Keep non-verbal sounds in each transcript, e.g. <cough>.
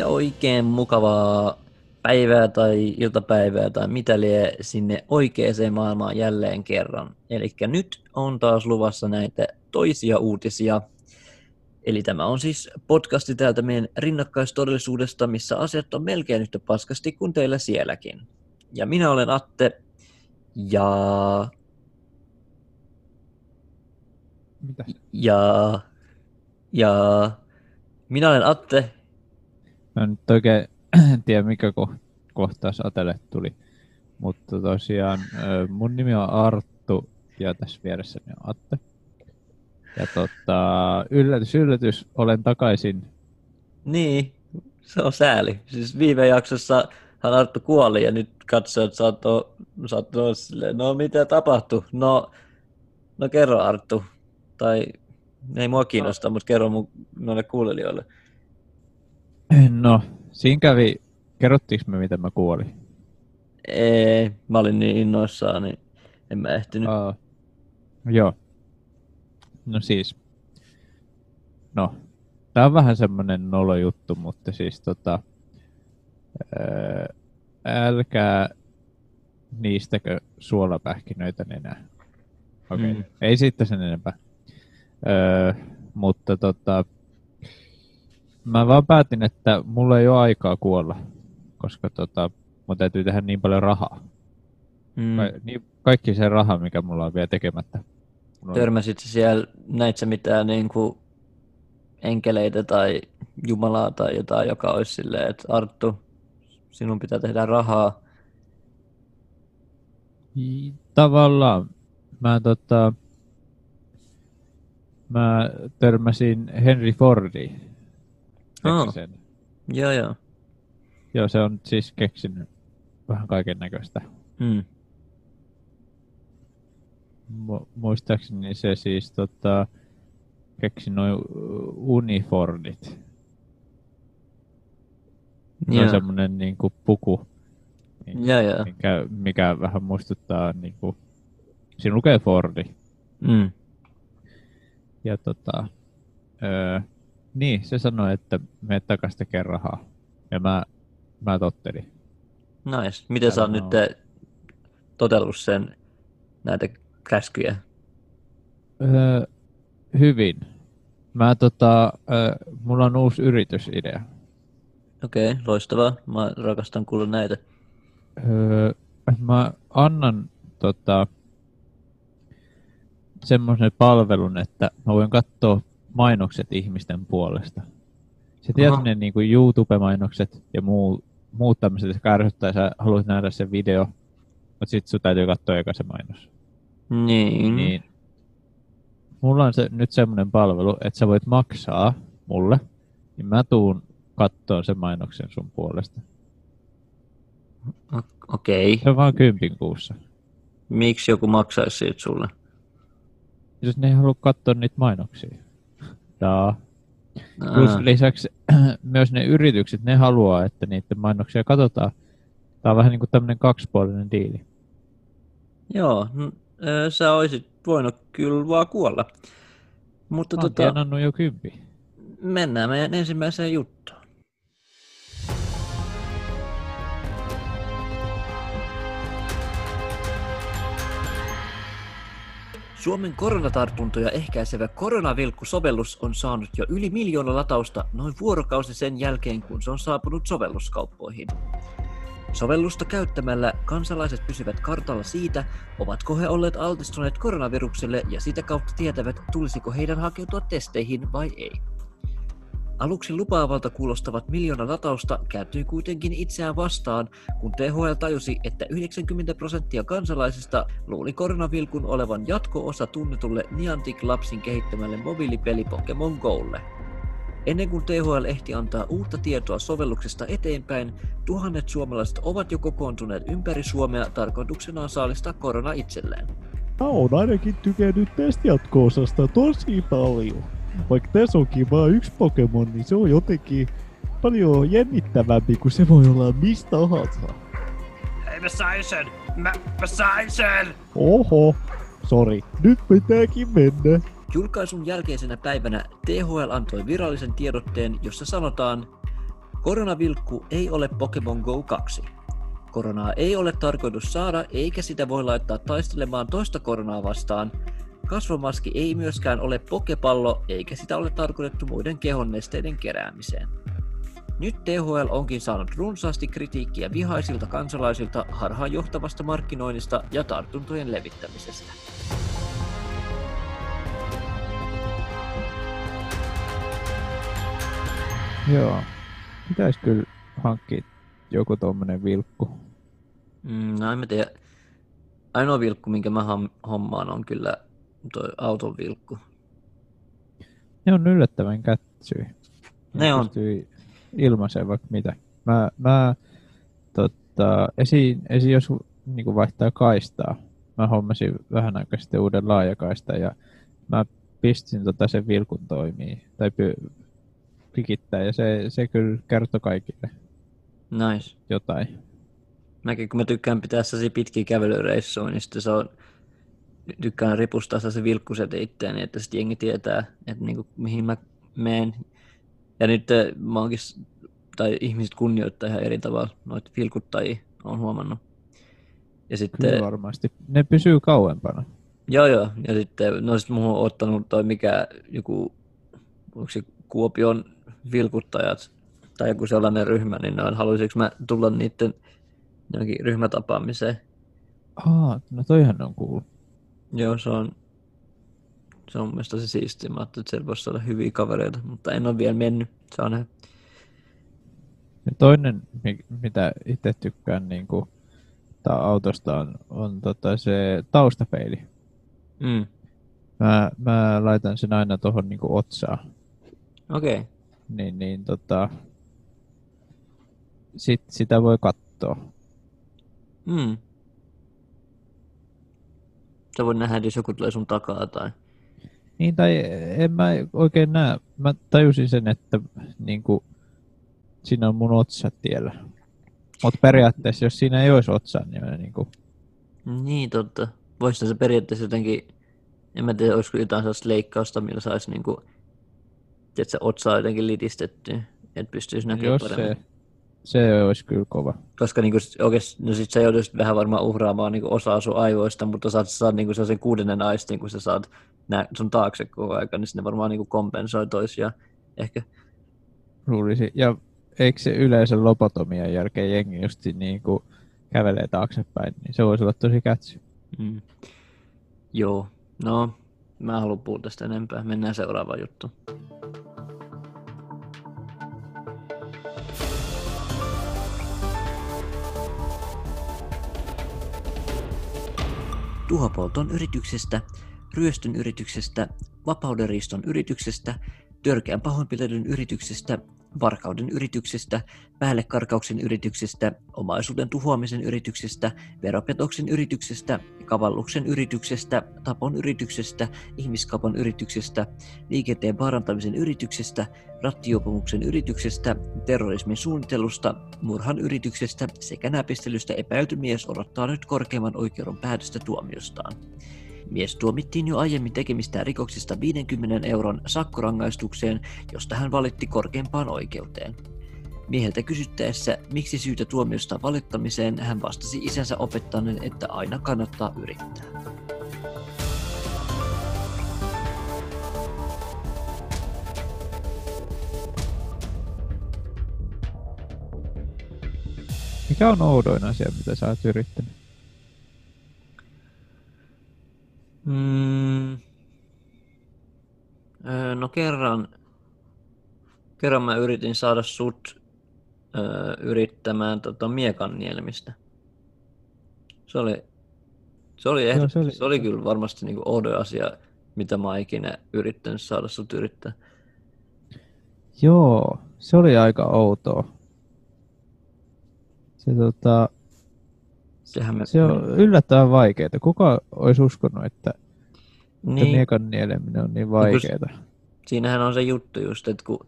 ja oikein mukavaa päivää tai iltapäivää tai mitä lie sinne oikeaan maailmaan jälleen kerran. Eli nyt on taas luvassa näitä toisia uutisia. Eli tämä on siis podcasti täältä meidän rinnakkaistodellisuudesta, missä asiat on melkein yhtä paskasti kuin teillä sielläkin. Ja minä olen Atte, ja... Mitä? Ja... Ja... Minä olen Atte, Mä nyt oikein en <clears throat> tiedä mikä ko- kohtaus Atelle tuli. Mutta tosiaan mun nimi on Arttu ja tässä vieressäni on Atte. Ja tota, yllätys, yllätys, olen takaisin. Niin, se on sääli. Siis viime jaksossa hän Arttu kuoli ja nyt katsojat saattoi, olla silleen, no mitä tapahtui? No, no kerro Arttu. Tai ei mua kiinnosta, mutta kerro mun noille kuulijoille. No, siinä kävi, kerrottiinko me miten mä kuolin? Ei, mä olin niin innoissaan, niin en mä ehtinyt. Aa, joo. No siis, no, tää on vähän semmonen nolo juttu, mutta siis tota, ää, älkää niistäkö suolapähkinöitä enää. Okei, okay. Mm. ei siitä sen enempää. Öö, mutta tota, mä vaan päätin, että mulla ei ole aikaa kuolla, koska tota, mun täytyy tehdä niin paljon rahaa. Mm. Ka- niin, kaikki se raha, mikä mulla on vielä tekemättä. Mulla on- Törmäsit sä siellä, näit sä mitään niin kuin enkeleitä tai Jumalaa tai jotain, joka olisi silleen, että Arttu, sinun pitää tehdä rahaa. Tavallaan mä, tota, mä törmäsin Henry Fordiin. Teki sen. Joo, joo. Joo, se on siis keksinyt vähän kaiken näköistä. Mm. Mu- muistaakseni se siis tota, keksi noin unifordit. Se Joo. on semmonen niinku puku, niin- Joo, joo. mikä, mikä vähän muistuttaa niinku, siinä lukee Fordi. Mm. Ja tota, öö, niin, se sanoi, että me takaisin tekemään rahaa. Ja mä, mä tottelin. Nice. Miten sä oot Täällä nyt on- eh, totellut sen näitä käskyjä? Öö, hyvin. Mä tota, öö, mulla on uusi yritysidea. Okei, okay, loistavaa. Mä rakastan kuulla näitä. Öö, mä annan tota, semmoisen palvelun, että mä voin katsoa mainokset ihmisten puolesta. Se tiedät ne niin kuin YouTube-mainokset ja muu, muut tämmöiset, jotka ärsyttää, ja sä haluat nähdä sen video, mutta sit sun täytyy katsoa eka se mainos. Niin. Niin mulla on se, nyt semmoinen palvelu, että sä voit maksaa mulle, niin mä tuun kattoon sen mainoksen sun puolesta. Okei. Se on vaan kympin kuussa. Miksi joku maksaisi siitä sulle? Jos ne ei halua katsoa niitä mainoksia. Jaa. Plus lisäksi <clears throat> myös ne yritykset, ne haluaa, että niiden mainoksia katsotaan. Tää on vähän niin kuin tämmöinen kaksipuolinen diili. Joo, n- ö, sä olisit voinut kyllä vaan kuolla. Mutta Mä oon tota, jo kympi. mennään meidän ensimmäiseen juttuun. Suomen koronatartuntoja ehkäisevä koronavilkku-sovellus on saanut jo yli miljoona latausta noin vuorokausi sen jälkeen, kun se on saapunut sovelluskauppoihin. Sovellusta käyttämällä kansalaiset pysyvät kartalla siitä, ovatko he olleet altistuneet koronavirukselle ja sitä kautta tietävät, tulisiko heidän hakeutua testeihin vai ei. Aluksi lupaavalta kuulostavat miljoona latausta kääntyi kuitenkin itseään vastaan, kun THL tajusi, että 90 prosenttia kansalaisista luuli koronavilkun olevan jatko-osa tunnetulle Niantic Labsin kehittämälle mobiilipeli Pokemon Golle. Ennen kuin THL ehti antaa uutta tietoa sovelluksesta eteenpäin, tuhannet suomalaiset ovat jo kokoontuneet ympäri Suomea tarkoituksenaan saalistaa korona itselleen. Mä oon ainakin tykännyt tästä jatko-osasta tosi paljon. Vaikka tässä onkin vaan yksi Pokemon, niin se on jotenkin paljon jännittävämpi, kun se voi olla mistä tahansa. Hei mä sain sen! Mä, mä sain sen! Oho, sori, nyt pitääkin mennä. Julkaisun jälkeisenä päivänä THL antoi virallisen tiedotteen, jossa sanotaan Koronavilkku ei ole Pokemon Go 2. Koronaa ei ole tarkoitus saada, eikä sitä voi laittaa taistelemaan toista koronaa vastaan. Kasvomaski ei myöskään ole pokepallo, eikä sitä ole tarkoitettu muiden kehonnesteiden keräämiseen. Nyt THL onkin saanut runsaasti kritiikkiä vihaisilta kansalaisilta harhaanjohtavasta markkinoinnista ja tartuntojen levittämisestä. Joo. Pitäis kyllä hankkia joku tommonen vilkku. Mm, no en mä tiedä. Ainoa vilkku, minkä mä ham- hommaan, on kyllä toi auton vilkku. Ne on yllättävän kätsyi. Ne on. Pystyy ilmaiseen vaikka mitä. Mä, mä tota, esi, esi jos niin vaihtaa kaistaa, mä hommasin vähän aikaa sitten uuden laajakaistan ja mä pistin tota sen vilkun toimii, tai py, pikittää, ja se, se kyllä kertoi kaikille Nice. jotain. Mäkin kun mä tykkään pitää sellaisia pitkiä kävelyreissuja, niin sitten se on, tykkään ripustaa se vilkkuset itteeni, että sitten jengi tietää, että niinku, mihin mä menen. Ja nyt eh, mä oonkin, tai ihmiset kunnioittaa ihan eri tavalla noita vilkuttajia, on huomannut. Ja sitten, Kyllä varmasti. Ne pysyy kauempana. joo joo, ja sitten, no sit muhun on ottanut toi mikä joku, onko se Kuopion vilkuttajat, tai joku sellainen ryhmä, niin noin, haluaisinko mä tulla niiden johonkin ryhmätapaamiseen. Aa, no toihan on cool. Joo, se on, se on mun tosi siistiä. Mä että siellä voisi olla hyviä kavereita, mutta en ole vielä mennyt. Se on Ja toinen, mi- mitä itse tykkään niin kuin, autosta on, on tota se taustapeili. mm. Mä, mä laitan sen aina tuohon niin otsaan. Okei. Okay. Niin, niin tota, sit, sitä voi katsoa. Mm. Sä voit nähdä, jos joku tulee sun takaa tai... Niin, tai en mä oikein näe. Mä tajusin sen, että niin kuin, siinä on mun otsa tiellä. Mutta periaatteessa, jos siinä ei olisi otsaa, niin mä niin kuin, Niin, totta. Voisi se periaatteessa jotenkin... En mä tiedä, olisiko jotain sellaista leikkausta, millä saisi niinku... Tiedätkö, otsaa jotenkin litistettyä, että pystyisi näkemään jos paremmin. se, se olisi kyllä kova. Koska niinku, sit oikeesti, no sit sä joutuisit vähän varmaan uhraamaan niinku osaa sun aivoista, mutta saat, saat niinku sellaisen kuudennen aistin, kun sä saat nää sun taakse koko aika, niin sinne varmaan niinku kompensoi toisiaan ehkä. Luulisi. Ja eikö se yleensä lobotomian jälkeen jengi just niin kuin kävelee taaksepäin, niin se voisi olla tosi kätsy. Mm. Joo, no mä en halua puhua tästä enempää. Mennään seuraavaan juttuun. Tuhopolton yrityksestä, ryöstön yrityksestä, vapaudenriiston yrityksestä, törkeän pahoinpitelyn yrityksestä, varkauden yrityksestä, päällekarkauksen yrityksestä, omaisuuden tuhoamisen yrityksestä, veropetoksen yrityksestä, kavalluksen yrityksestä, tapon yrityksestä, ihmiskaupan yrityksestä, liikenteen vaarantamisen yrityksestä, rattijuopumuksen yrityksestä, terrorismin suunnittelusta, murhan yrityksestä sekä näpistelystä epäilty mies odottaa nyt korkeimman oikeuden päätöstä tuomiostaan. Mies tuomittiin jo aiemmin tekemistään rikoksista 50 euron sakkorangaistukseen, josta hän valitti korkeimpaan oikeuteen. Mieheltä kysyttäessä, miksi syytä tuomiosta valittamiseen, hän vastasi isänsä opettaneen, että aina kannattaa yrittää. Mikä on oudoin asia, mitä sä oot yrittänyt? Mm. Öö, no kerran, kerran mä yritin saada sut öö, yrittämään tota miekan nielemistä. Se oli, se oli, Joo, ehdot, se oli- se oli kyllä varmasti niinku oudoin asia, mitä mä ikinä yrittänyt saada sut yrittää. Joo, se oli aika outoa. Se, tota, Sehän me, se on yllättävän vaikeaa. Kuka olisi uskonut, että, niin. niin, miekan nieleminen on niin vaikeaa? siinähän on se juttu just, että kun,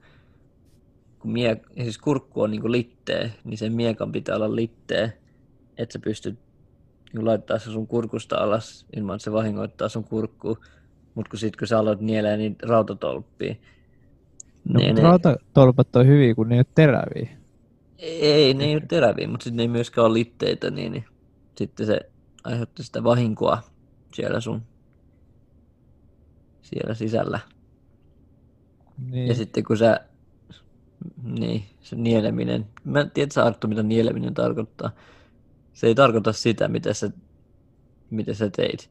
kun mie, siis kurkku on niinku littee, niin sen miekan pitää olla littee, että sä pystyt niin laittaa se sun kurkusta alas ilman, että se vahingoittaa sun kurkkuun. Mutta kun sit kun sä aloit nielee niin rautatolppia, No, niin ne- rautatolpat on hyviä, kun ne ei ole teräviä. Ei, ne ei ole teräviä, mutta sitten ne ei myöskään ole litteitä, niin, niin sitten se aiheutti sitä vahinkoa siellä sun siellä sisällä. Niin. Ja sitten kun sä, niin, se nieleminen, mä en tiedä Arttu, mitä nieleminen tarkoittaa. Se ei tarkoita sitä, mitä sä, mitä sä teit.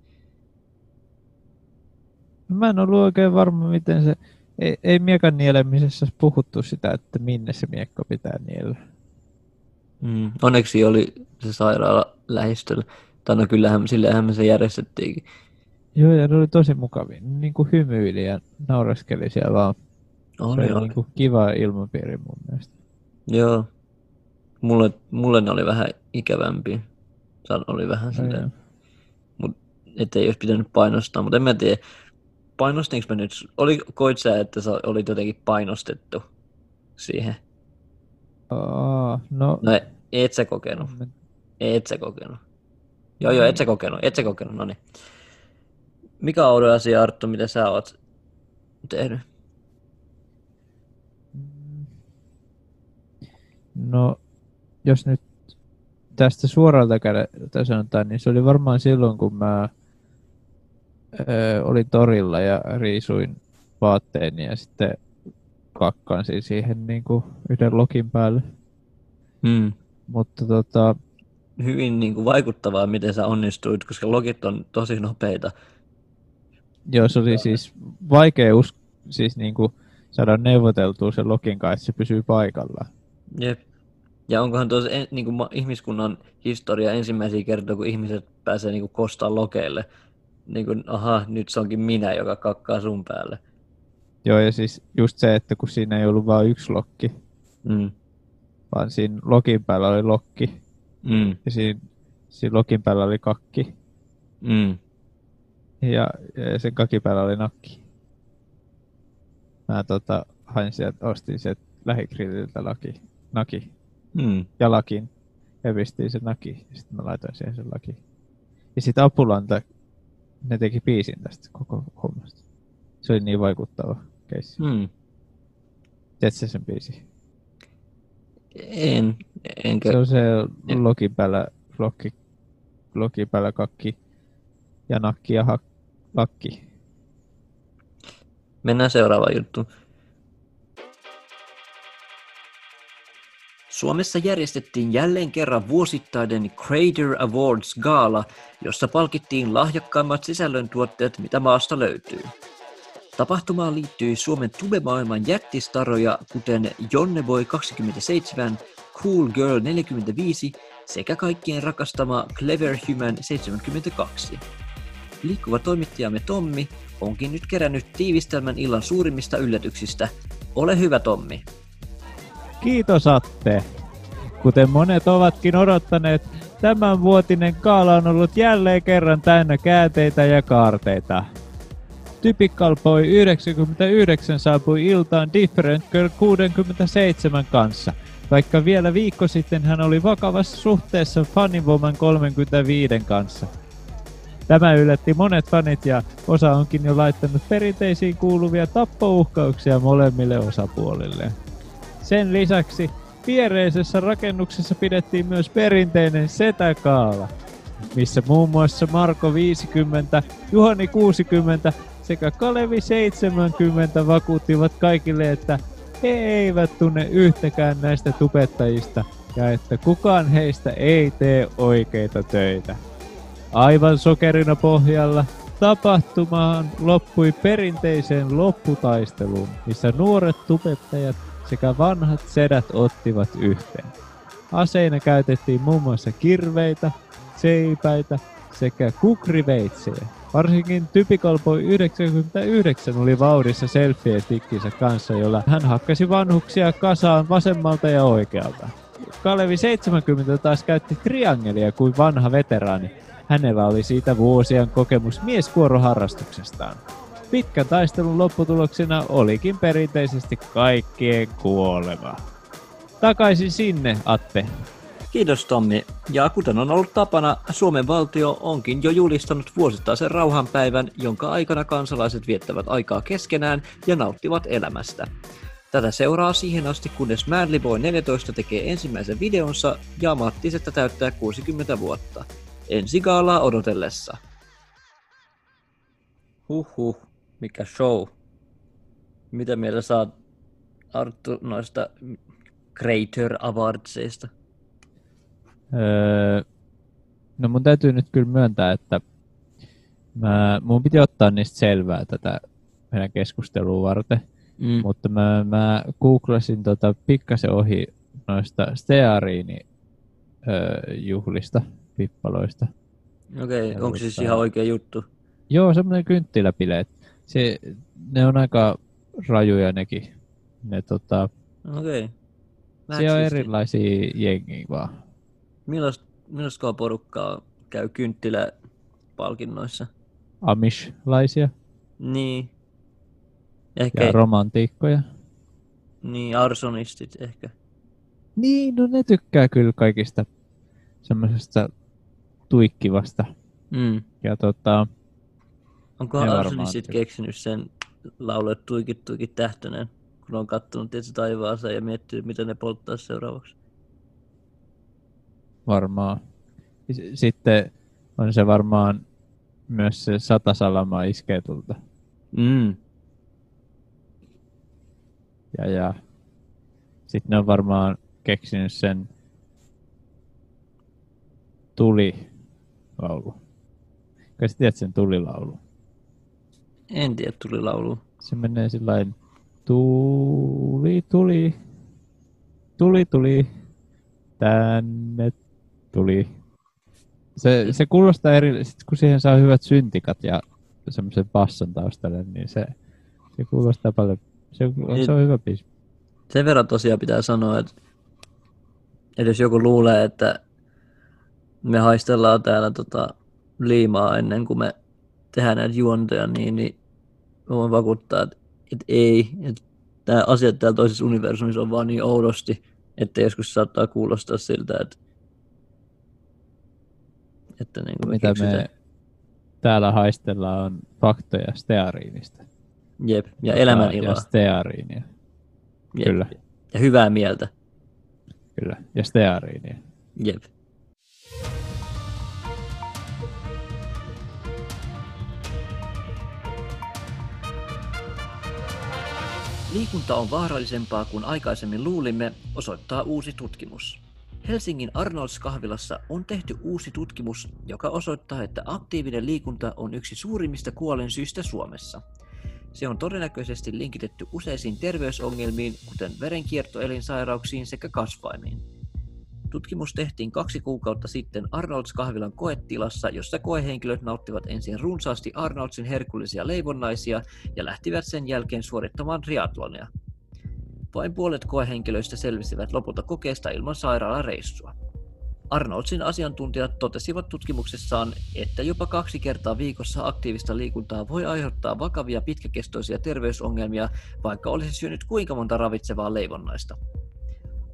Mä en ollut oikein varma, miten se... Ei, ei miekan nielemisessä puhuttu sitä, että minne se miekka pitää niellä. Mm. Onneksi oli se sairaala lähistöllä. Tai no kyllähän, sillähän me se järjestettiinkin. Joo, ja ne oli tosi mukavia. Niin kuin hymyili ja naureskeli siellä vaan. Se Oli, oli oli. niin kuin kiva ilmapiiri mun mielestä. Joo. Mulle, mulle ne oli vähän ikävämpiä. San oli vähän No, silleen, että ei olisi pitänyt painostaa, mutta en mä tiedä. Painostinko mä nyt? Oli, koit sä, että sä olit jotenkin painostettu siihen? Aa, no, No e- et sä kokenut. Et sä kokenut. Joo, joo, et sä kokenut, et sä kokenut, no niin. Mikä on oudo asia, Arttu, mitä sä oot tehnyt? Mm. No, jos nyt tästä suoralta kädeltä sanotaan, niin se oli varmaan silloin, kun mä ö, olin torilla ja riisuin vaatteeni ja sitten kakkaansin siihen niin kuin yhden lokin päälle. Hmm. Mutta tota, Hyvin niin kuin, vaikuttavaa, miten sä onnistuit, koska logit on tosi nopeita. joo, se oli siis vaikea us- siis niin kuin saada neuvoteltua sen lokin kanssa, että se pysyy paikallaan. Jep. Ja onkohan tuossa niin kuin, ihmiskunnan historia ensimmäisiä kertoja, kun ihmiset pääsee niin kuin, kostaan lokeille. Niin kuin, aha, nyt se onkin minä, joka kakkaa sun päälle. Joo, ja siis just se, että kun siinä ei ollut vain yksi lokki, Mm. vaan siinä lokin päällä oli lokki Mm. ja siinä, siinä lokin päällä oli kakki Mm. ja, ja sen kakin päällä oli nakki. Mä tota, hain sieltä, ostin sieltä lähigrilliltä laki, naki Mm. ja lakin ja pistin sen naki ja sitten mä laitoin siihen sen laki. Ja sitten Apulanta, ne teki biisin tästä koko hommasta. Se oli niin vaikuttava keissi. Mm. Tiedätkö sen biisi? En, enkä... Se on se lokin päällä, lokki, lokin päällä kakki ja nakki ja hak, lakki. Mennään seuraavaan juttuun. Suomessa järjestettiin jälleen kerran vuosittainen Crater Awards Gala, jossa palkittiin lahjakkaimmat sisällöntuotteet, mitä maasta löytyy. Tapahtumaan liittyi Suomen tubemaailman jättistaroja, kuten Jonneboy 27, Cool Girl 45 sekä kaikkien rakastama Clever Human 72. Liikkuva toimittajamme Tommi onkin nyt kerännyt tiivistelmän illan suurimmista yllätyksistä. Ole hyvä Tommi. Kiitos Atte! Kuten monet ovatkin odottaneet, tämän vuotinen kaala on ollut jälleen kerran täynnä käänteitä ja kaarteita. Typical Boy 99 saapui iltaan Different Girl 67 kanssa, vaikka vielä viikko sitten hän oli vakavassa suhteessa Funny Woman 35 kanssa. Tämä yllätti monet fanit ja osa onkin jo laittanut perinteisiin kuuluvia tappouhkauksia molemmille osapuolille. Sen lisäksi viereisessä rakennuksessa pidettiin myös perinteinen setäkaala, missä muun muassa Marko 50, Juhani 60 sekä Kalevi 70 vakuuttivat kaikille, että he eivät tunne yhtäkään näistä tubettajista ja että kukaan heistä ei tee oikeita töitä. Aivan sokerina pohjalla tapahtumaan loppui perinteiseen lopputaisteluun, missä nuoret tubettajat sekä vanhat sedät ottivat yhteen. Aseina käytettiin muun muassa kirveitä, seipäitä sekä kukriveitsejä. Varsinkin Typical Boy 99 oli vauhdissa selfie-stikkinsä kanssa, jolla hän hakkasi vanhuksia kasaan vasemmalta ja oikealta. Kalevi 70 taas käytti triangelia kuin vanha veteraani. Hänellä oli siitä vuosien kokemus mieskuoroharrastuksestaan. Pitkän taistelun lopputuloksena olikin perinteisesti kaikkien kuolema. Takaisin sinne, Atte. Kiitos Tommi. Ja kuten on ollut tapana, Suomen valtio onkin jo julistanut vuosittaisen rauhanpäivän, jonka aikana kansalaiset viettävät aikaa keskenään ja nauttivat elämästä. Tätä seuraa siihen asti, kunnes Manly Boy 14 tekee ensimmäisen videonsa ja Mattisetta täyttää 60 vuotta. Ensi gaalaa odotellessa. Huhhuh, mikä show. Mitä mieltä saat Arttu noista Creator Awardsista? Öö, no mun täytyy nyt kyllä myöntää, että mä, mun piti ottaa niistä selvää tätä meidän keskustelua varten, Mm. mutta mä, mä googlasin tota pikkasen ohi noista steariini öö, juhlista, pippaloista. Okei, okay, onko se siis Tota- ihan oikea juttu? Joo, semmoinen kynttiläbileet. Se, ne on aika rajuja nekin. Ne, tota, Okei. Okay. siellä on erilaisia jengiä vaan. Millaista, millaista porukkaa käy kynttiläpalkinnoissa? Amish-laisia Niin. Ehkä, ja romantiikkoja. niin, arsonistit ehkä. Niin, no ne tykkää kyllä kaikista semmoisesta tuikkivasta. Mm. Ja tota, Onkohan arsonistit tykkää. keksinyt sen laulu, että tuikit tuikit tähtönen, kun on kattonut tietysti taivaansa ja miettinyt, mitä ne polttaa seuraavaksi? Varmaan. Sitten on se varmaan myös se satasalama iskee tulta. Mm. Ja, ja sitten ne on varmaan keksinyt sen tulilaulu. Kai sä tiedät sen tulilaulu? En tiedä, tuli laulu. Se menee sillain tuli, tuli, tuli, tuli, tänne tuli. Se, se kuulostaa eri, sit kun siihen saa hyvät syntikat ja semmoisen basson taustalle, niin se, se kuulostaa paljon, se, se on hyvä biisi. Sen verran tosiaan pitää sanoa, että, että jos joku luulee, että me haistellaan täällä tota liimaa ennen kuin me tehdään näitä juontoja, niin, niin mä voin vakuuttaa, että, että ei. Että nämä asiat täällä toisessa universumissa on vaan niin oudosti, että joskus saattaa kuulostaa siltä, että, että niin kuin Mitä keksitään. me täällä haistellaan on faktoja steariinista. Jep, ja elämän Ja iloa. steariinia, Jep. kyllä, Ja hyvää mieltä. kyllä. Ja steariinia. Jep. Liikunta on vaarallisempaa kuin aikaisemmin luulimme, osoittaa uusi tutkimus. Helsingin Arnolds kahvilassa on tehty uusi tutkimus, joka osoittaa, että aktiivinen liikunta on yksi suurimmista kuolensyistä Suomessa. Se on todennäköisesti linkitetty useisiin terveysongelmiin, kuten verenkiertoelinsairauksiin sekä kasvaimiin. Tutkimus tehtiin kaksi kuukautta sitten Arnolds kahvilan koetilassa, jossa koehenkilöt nauttivat ensin runsaasti Arnoldsin herkullisia leivonnaisia ja lähtivät sen jälkeen suorittamaan triatlonia. Vain puolet koehenkilöistä selvisivät lopulta kokeesta ilman sairaalareissua. Arnoldsin asiantuntijat totesivat tutkimuksessaan, että jopa kaksi kertaa viikossa aktiivista liikuntaa voi aiheuttaa vakavia pitkäkestoisia terveysongelmia, vaikka olisi syönyt kuinka monta ravitsevaa leivonnaista.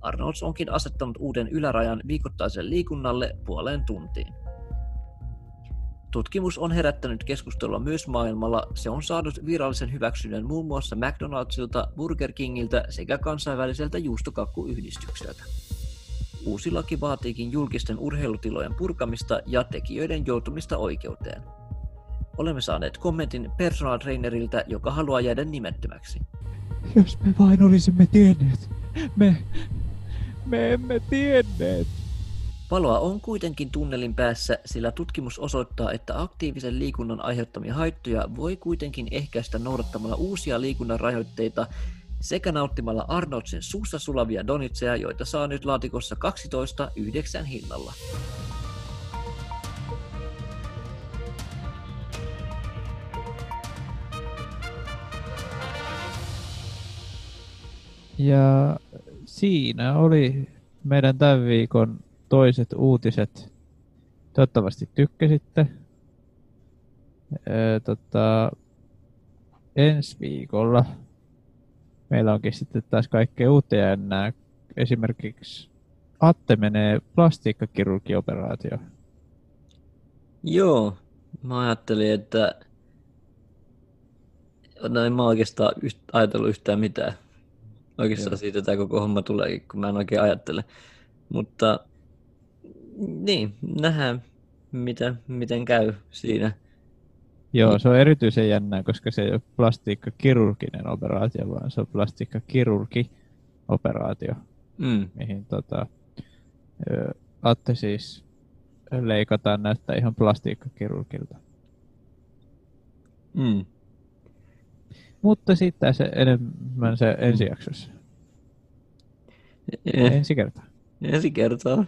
Arnolds onkin asettanut uuden ylärajan viikoittaiselle liikunnalle puoleen tuntiin. Tutkimus on herättänyt keskustelua myös maailmalla. Se on saanut virallisen hyväksynnän muun muassa McDonaldsilta, Burger Kingiltä sekä kansainväliseltä juustokakkuyhdistykseltä. Uusi laki vaatiikin julkisten urheilutilojen purkamista ja tekijöiden joutumista oikeuteen. Olemme saaneet kommentin personal traineriltä, joka haluaa jäädä nimettömäksi. Jos me vain olisimme tienneet. Me, me emme tienneet. Valoa on kuitenkin tunnelin päässä, sillä tutkimus osoittaa, että aktiivisen liikunnan aiheuttamia haittoja voi kuitenkin ehkäistä noudattamalla uusia liikunnan rajoitteita sekä nauttimalla Arnoldsin suussa sulavia donitseja, joita saa nyt laatikossa 12 yhdeksän hinnalla. Ja siinä oli meidän tämän viikon toiset uutiset. Toivottavasti tykkäsitte. Öö, tota, ensi viikolla meillä onkin sitten taas kaikkea uutta ja nämä esimerkiksi Atte menee plastiikkakirurgioperaatio. Joo, mä ajattelin, että no en mä oikeastaan yht, ajatellut yhtään mitään. oikeastaan Joo. siitä tämä koko homma tuleekin, kun mä en oikein ajattele. Mutta niin, nähdään mitä, miten käy siinä. Joo, se on erityisen jännää, koska se ei ole plastiikkakirurginen operaatio, vaan se on plastiikkakirurgi-operaatio, Mm. mihin tota, Atte siis leikataan näyttää ihan plastiikkakirurgilta. Mm. Mutta sitten se enemmän se ensi jaksossa. Eh, Ensi kertaa. ensi kertaa.